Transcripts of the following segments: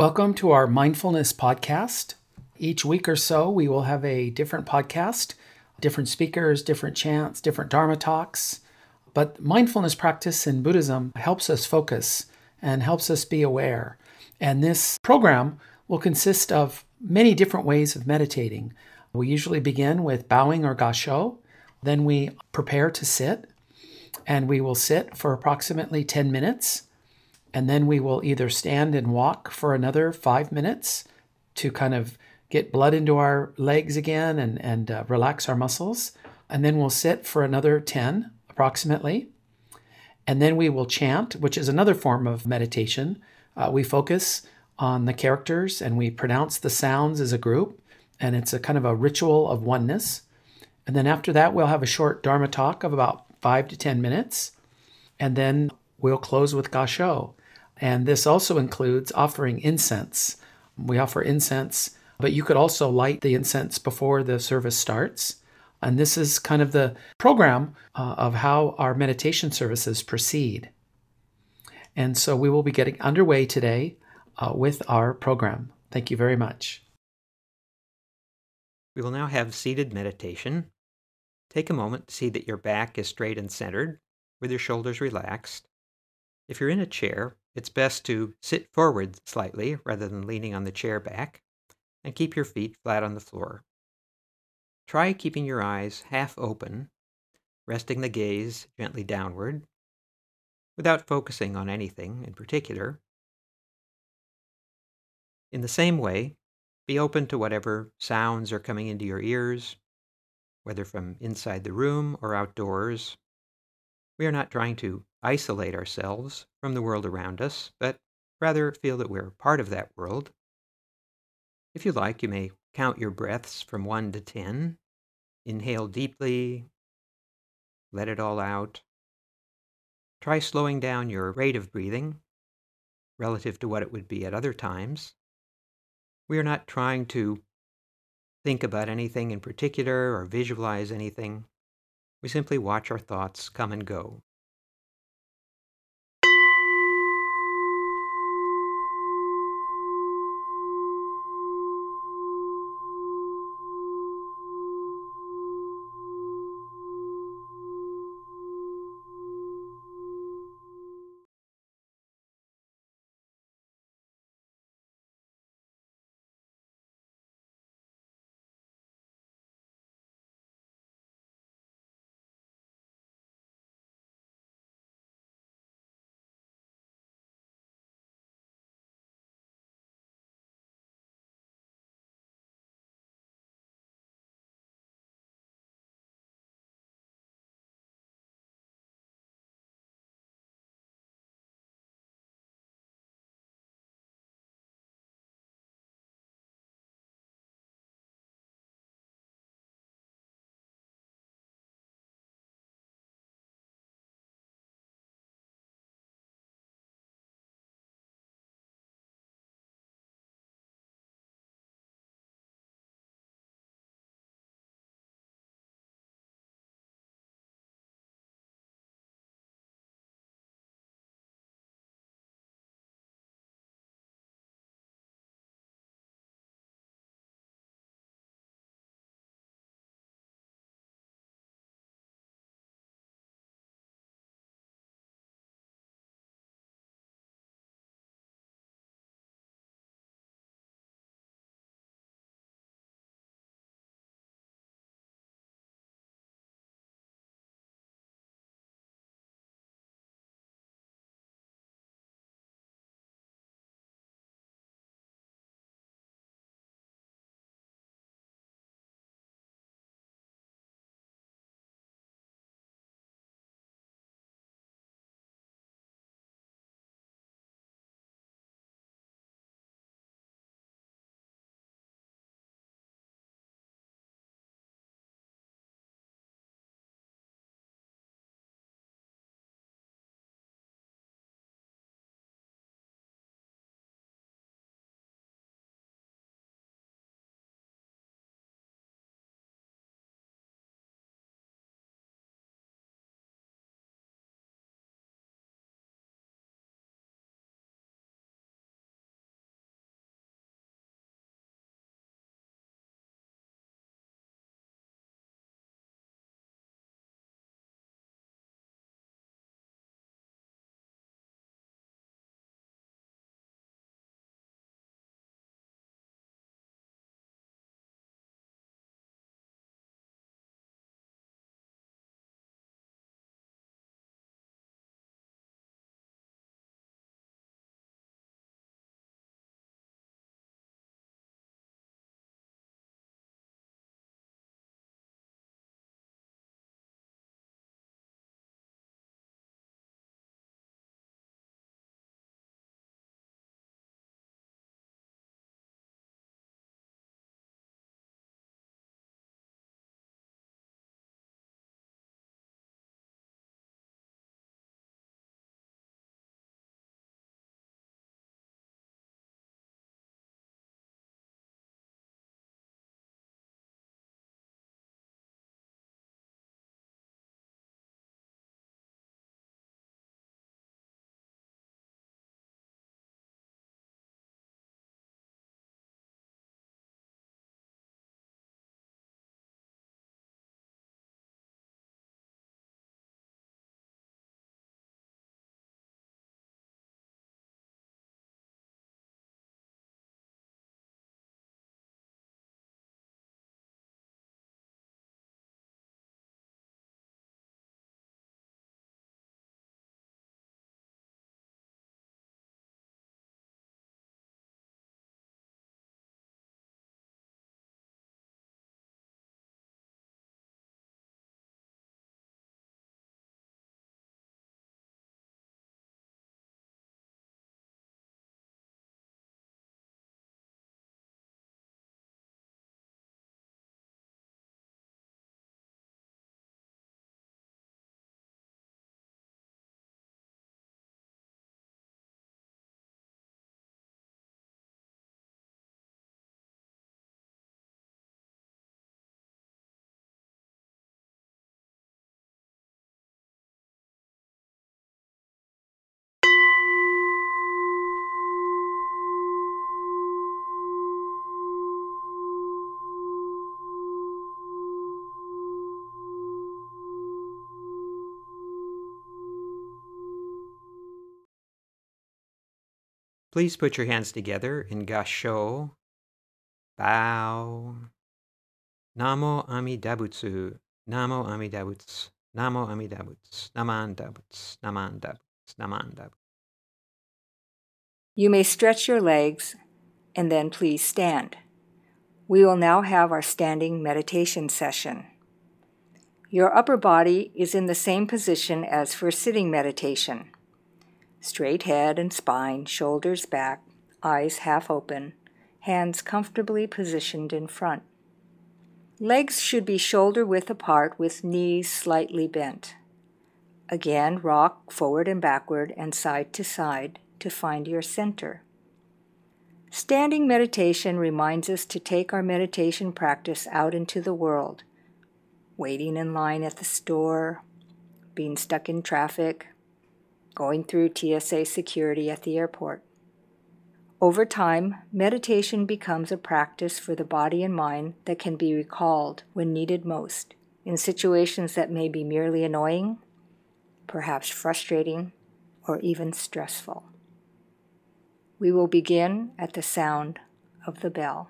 Welcome to our mindfulness podcast. Each week or so, we will have a different podcast, different speakers, different chants, different Dharma talks. But mindfulness practice in Buddhism helps us focus and helps us be aware. And this program will consist of many different ways of meditating. We usually begin with bowing or gassho, then we prepare to sit, and we will sit for approximately 10 minutes. And then we will either stand and walk for another five minutes to kind of get blood into our legs again and, and uh, relax our muscles. And then we'll sit for another 10 approximately. And then we will chant, which is another form of meditation. Uh, we focus on the characters and we pronounce the sounds as a group. And it's a kind of a ritual of oneness. And then after that, we'll have a short Dharma talk of about five to 10 minutes. And then we'll close with Gassho. And this also includes offering incense. We offer incense, but you could also light the incense before the service starts. And this is kind of the program uh, of how our meditation services proceed. And so we will be getting underway today uh, with our program. Thank you very much. We will now have seated meditation. Take a moment to see that your back is straight and centered, with your shoulders relaxed. If you're in a chair, it's best to sit forward slightly rather than leaning on the chair back, and keep your feet flat on the floor. Try keeping your eyes half open, resting the gaze gently downward, without focusing on anything in particular. In the same way, be open to whatever sounds are coming into your ears, whether from inside the room or outdoors. We are not trying to isolate ourselves from the world around us, but rather feel that we're part of that world. If you like, you may count your breaths from 1 to 10. Inhale deeply, let it all out. Try slowing down your rate of breathing relative to what it would be at other times. We are not trying to think about anything in particular or visualize anything. We simply watch our thoughts come and go. Please put your hands together in Gasho. Bow. Namo Amidabutsu. Namo Amidabutsu. Namo Amidabutsu. Naman Dabutsu. Naman Dabutsu. Naman Dabutsu. You may stretch your legs and then please stand. We will now have our standing meditation session. Your upper body is in the same position as for sitting meditation. Straight head and spine, shoulders back, eyes half open, hands comfortably positioned in front. Legs should be shoulder width apart with knees slightly bent. Again, rock forward and backward and side to side to find your center. Standing meditation reminds us to take our meditation practice out into the world. Waiting in line at the store, being stuck in traffic, going through TSA security at the airport. Over time, meditation becomes a practice for the body and mind that can be recalled when needed most, in situations that may be merely annoying, perhaps frustrating, or even stressful. We will begin at the sound of the bell.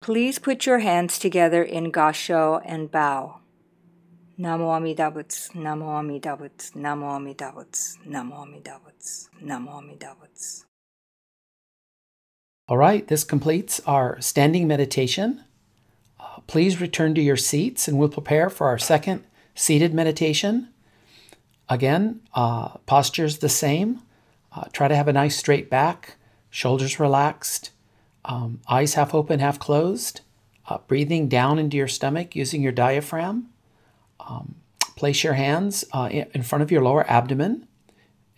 Please put your hands together in gasho and bow. Namo Amidabutsu, Namo Amidabutsu, Namo Amidabutsu, Namo Amidabutsu, Namo Amidabutsu. All right, this completes our standing meditation. Uh, please return to your seats and we'll prepare for our second seated meditation. Again, uh, posture's the same. Uh, try to have a nice straight back, shoulders relaxed, um, eyes half open, half closed. Uh, breathing down into your stomach using your diaphragm. Um, place your hands uh, in front of your lower abdomen,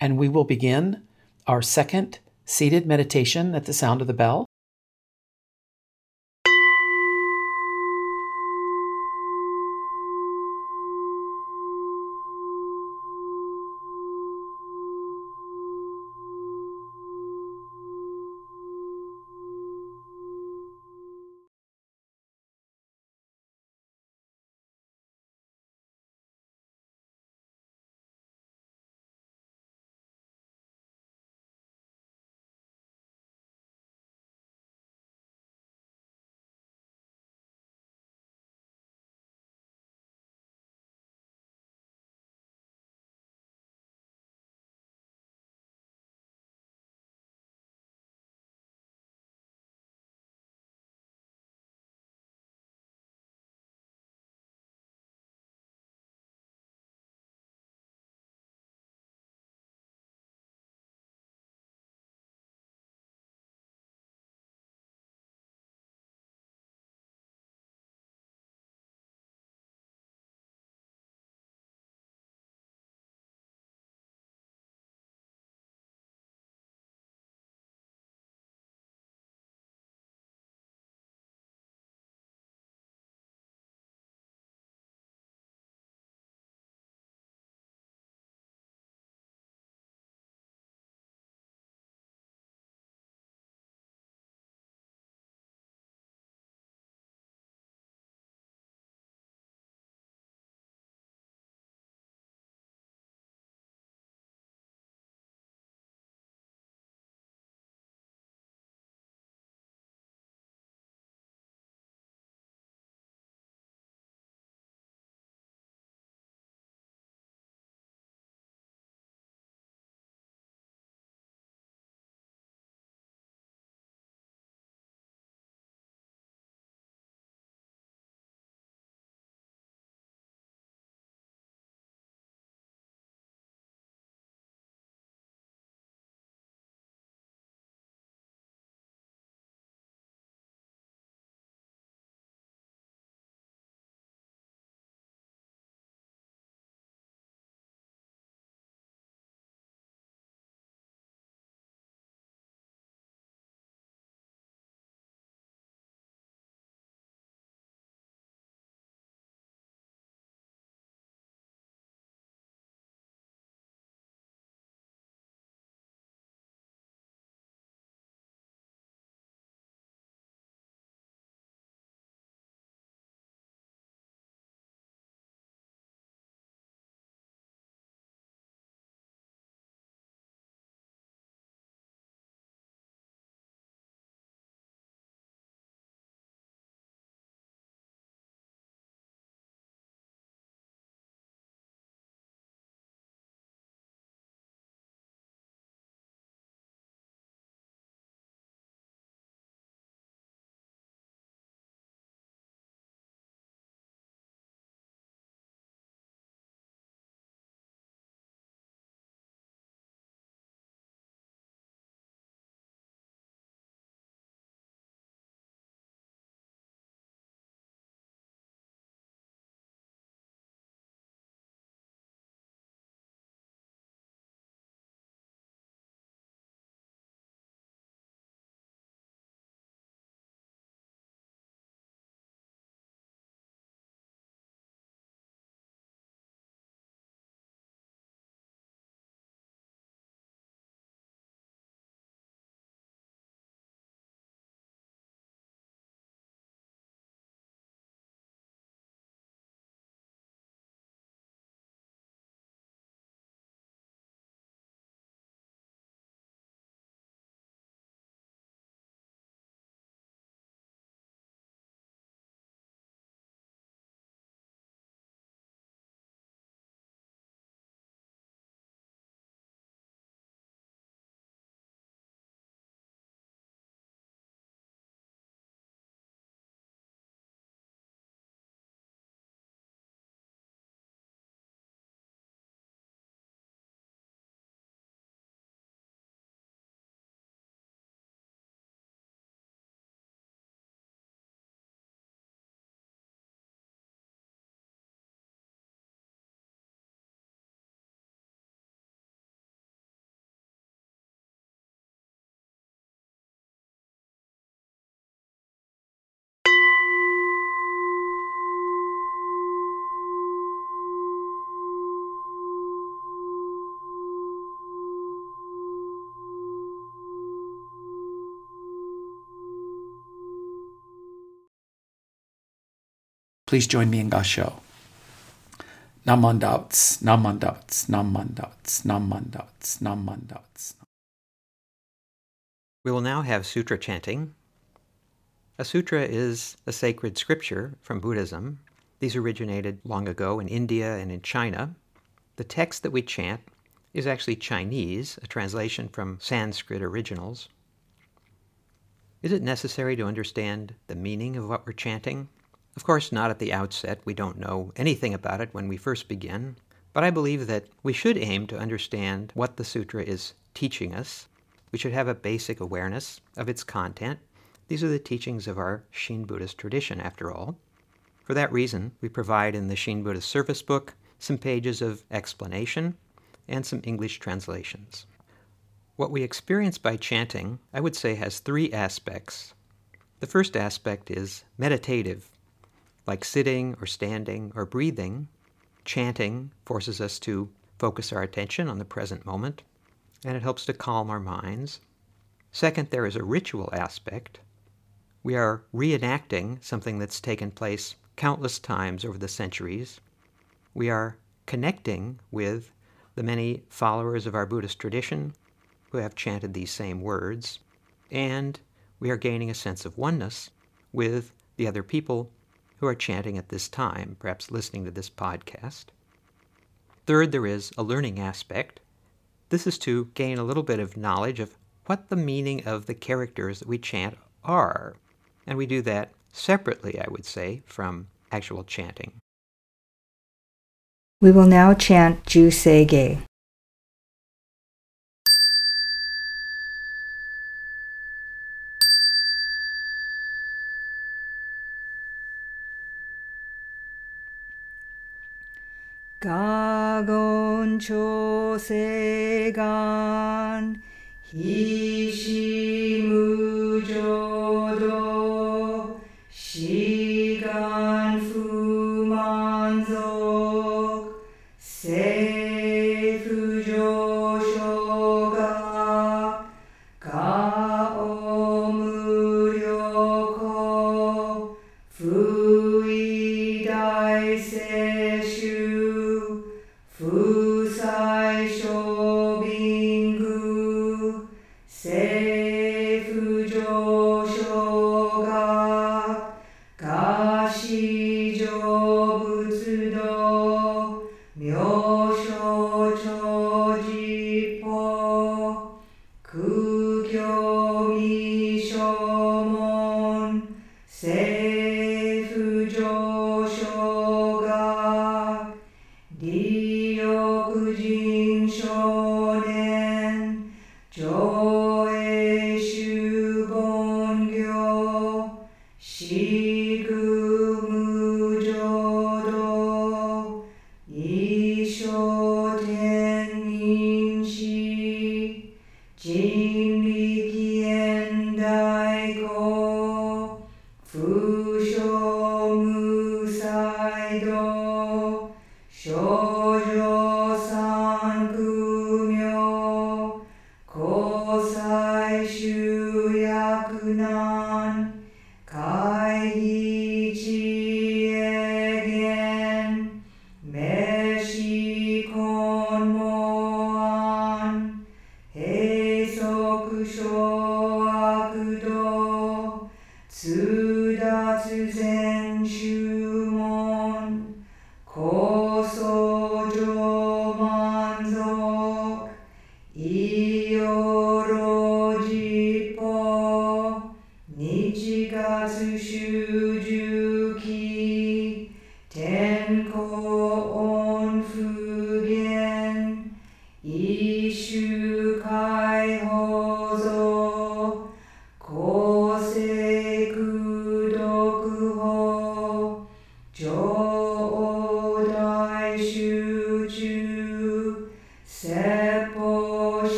and we will begin our second seated meditation at the sound of the bell. Please join me in Gasho. Namandavats, namandavats, namandavats, namandavats, namandavats. We will now have sutra chanting. A sutra is a sacred scripture from Buddhism. These originated long ago in India and in China. The text that we chant is actually Chinese, a translation from Sanskrit originals. Is it necessary to understand the meaning of what we're chanting? Of course, not at the outset. We don't know anything about it when we first begin. But I believe that we should aim to understand what the sutra is teaching us. We should have a basic awareness of its content. These are the teachings of our Shin Buddhist tradition, after all. For that reason, we provide in the Shin Buddhist Service Book some pages of explanation and some English translations. What we experience by chanting, I would say, has three aspects. The first aspect is meditative, like sitting or standing or breathing. Chanting forces us to focus our attention on the present moment, and it helps to calm our minds. Second, there is a ritual aspect. We are reenacting something that's taken place countless times over the centuries. We are connecting with the many followers of our Buddhist tradition who have chanted these same words, and we are gaining a sense of oneness with the other people who are chanting at this time, perhaps listening to this podcast. Third, there is a learning aspect. This is to gain a little bit of knowledge of what the meaning of the characters that we chant are. And we do that separately, I would say, from actual chanting. We will now chant Ju Ge. 가건 조세간 희시무조도 시간 후만속 세후조쇼가 가오무료코 부이다이세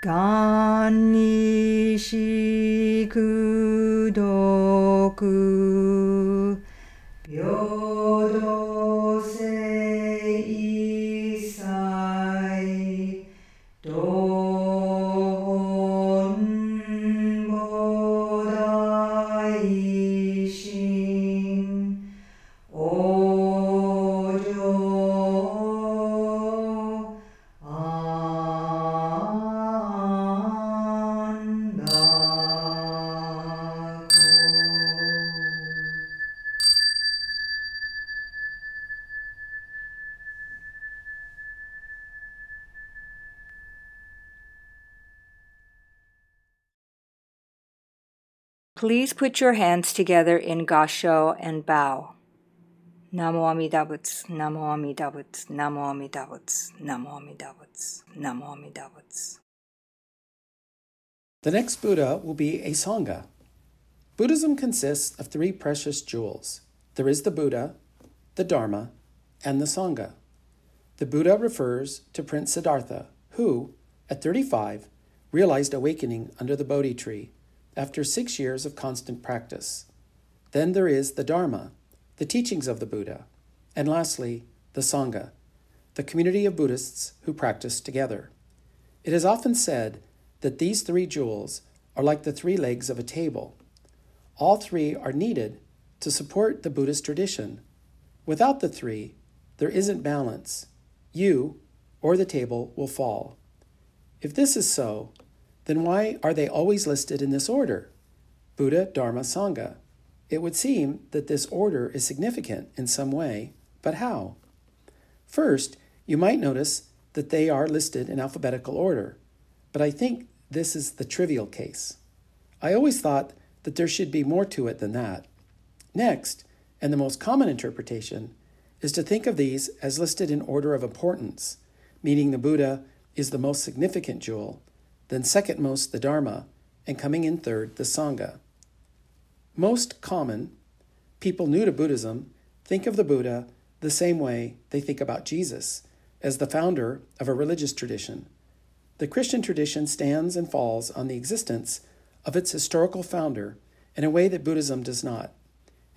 がんにしくどく put your hands together in gasho and bow. Namo Amida Butsu, Namo Amida Butsu, Namo Amida Butsu, Namo Amida Butsu, Namo Amida Butsu. The next Buddha will be a Sangha. Buddhism consists of three precious jewels there is the Buddha, the Dharma, and the Sangha. The Buddha refers to Prince Siddhartha, who, at 35, realized awakening under the Bodhi tree after six years of constant practice. Then there is the Dharma, the teachings of the Buddha, and lastly, the Sangha, the community of Buddhists who practice together. It is often said that these three jewels are like the three legs of a table. All three are needed to support the Buddhist tradition. Without the three, there isn't balance. You or the table will fall. If this is so, then why are they always listed in this order? Buddha, Dharma, Sangha. It would seem that this order is significant in some way, but how? First, you might notice that they are listed in alphabetical order, but I think this is the trivial case. I always thought that there should be more to it than that. Next, and the most common interpretation, is to think of these as listed in order of importance, meaning the Buddha is the most significant jewel, then second most the Dharma, and coming in third the Sangha. Most common, people new to Buddhism think of the Buddha the same way they think about Jesus, as the founder of a religious tradition. The Christian tradition stands and falls on the existence of its historical founder in a way that Buddhism does not.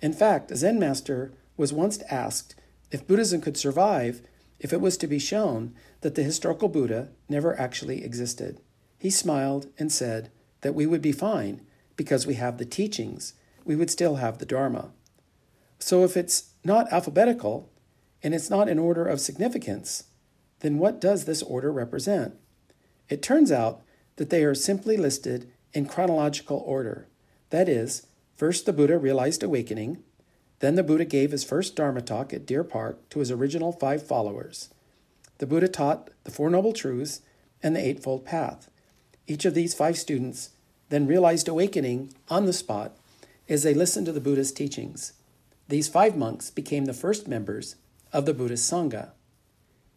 In fact, a Zen master was once asked if Buddhism could survive if it was to be shown that the historical Buddha never actually existed. He smiled and said that we would be fine because we have the teachings, we would still have the Dharma. So if it's not alphabetical and it's not in order of significance, then what does this order represent? It turns out that they are simply listed in chronological order. That is, first the Buddha realized awakening, then the Buddha gave his first Dharma talk at Deer Park to his original five followers. The Buddha taught the Four Noble Truths and the Eightfold Path. Each of these five students then realized awakening on the spot as they listened to the Buddha's teachings. These five monks became the first members of the Buddhist Sangha.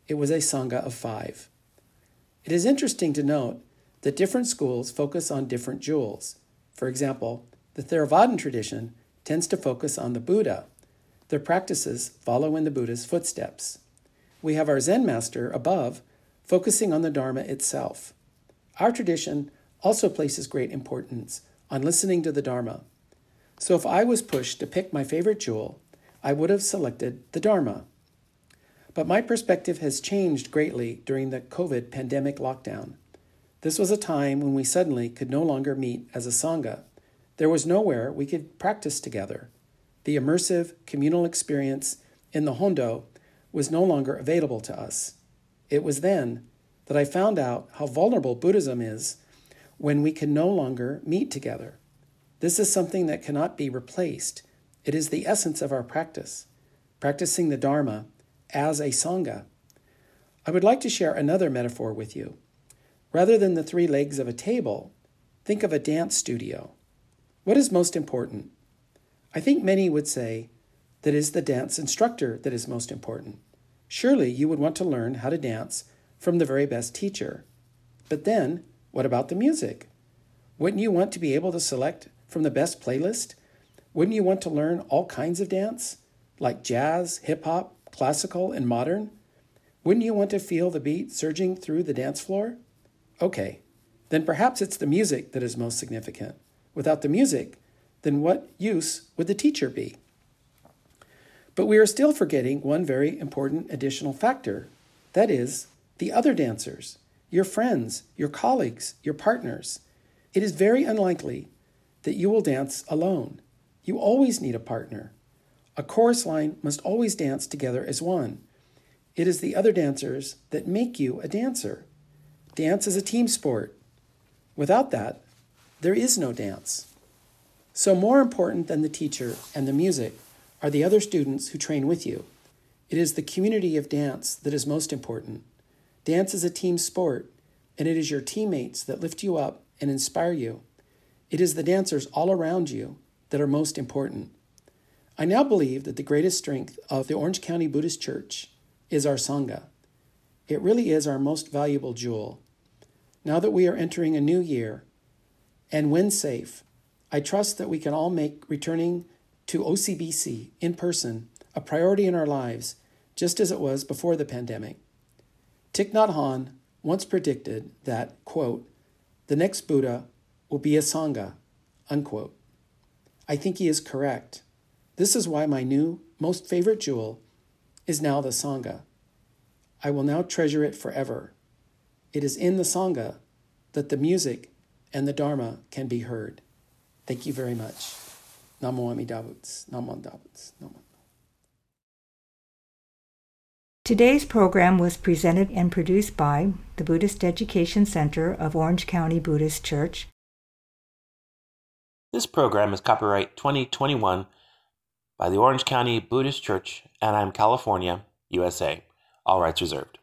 It was a Sangha of five. It is interesting to note that different schools focus on different jewels. For example, the Theravadan tradition tends to focus on the Buddha, Their practices follow in the Buddha's footsteps. We have our Zen master above, focusing on the Dharma itself. Our tradition also places great importance on listening to the Dharma. So if I was pushed to pick my favorite jewel, I would have selected the Dharma. But my perspective has changed greatly during the COVID pandemic lockdown. This was a time when we suddenly could no longer meet as a Sangha. There was nowhere we could practice together. The immersive communal experience in the Hondo was no longer available to us. It was then that I found out how vulnerable Buddhism is when we can no longer meet together. This is something that cannot be replaced. It is the essence of our practice, practicing the Dharma as a Sangha. I would like to share another metaphor with you. Rather than the three legs of a table, think of a dance studio. What is most important? I think many would say that is the dance instructor that is most important. Surely you would want to learn how to dance from the very best teacher. But then, what about the music? Wouldn't you want to be able to select from the best playlist? Wouldn't you want to learn all kinds of dance, like jazz, hip hop, classical, and modern? Wouldn't you want to feel the beat surging through the dance floor? Okay, then perhaps it's the music that is most significant. Without the music, then what use would the teacher be? But we are still forgetting one very important additional factor that is, the other dancers, your friends, your colleagues, your partners. It is very unlikely that you will dance alone. You always need a partner. A chorus line must always dance together as one. It is the other dancers that make you a dancer. Dance is a team sport. Without that, there is no dance. So, more important than the teacher and the music are the other students who train with you. It is the community of dance that is most important. Dance is a team sport, and it is your teammates that lift you up and inspire you. It is the dancers all around you that are most important. I now believe that the greatest strength of the Orange County Buddhist Church is our Sangha. It really is our most valuable jewel. Now that we are entering a new year, and when safe, I trust that we can all make returning to OCBC in person a priority in our lives, just as it was before the pandemic. Thich Nhat Hanh once predicted that, quote, the next Buddha will be a Sangha, unquote. I think he is correct. This is why my new, most favorite jewel is now the Sangha. I will now treasure it forever. It is in the Sangha that the music and the Dharma can be heard. Thank you very much. Namo Amida Butsu. Namo Dabuts. Namo. Today's program was presented and produced by the Buddhist Education Center of Orange County Buddhist Church. This program is copyright 2021 by the Orange County Buddhist Church, Anaheim, California, USA. All rights reserved.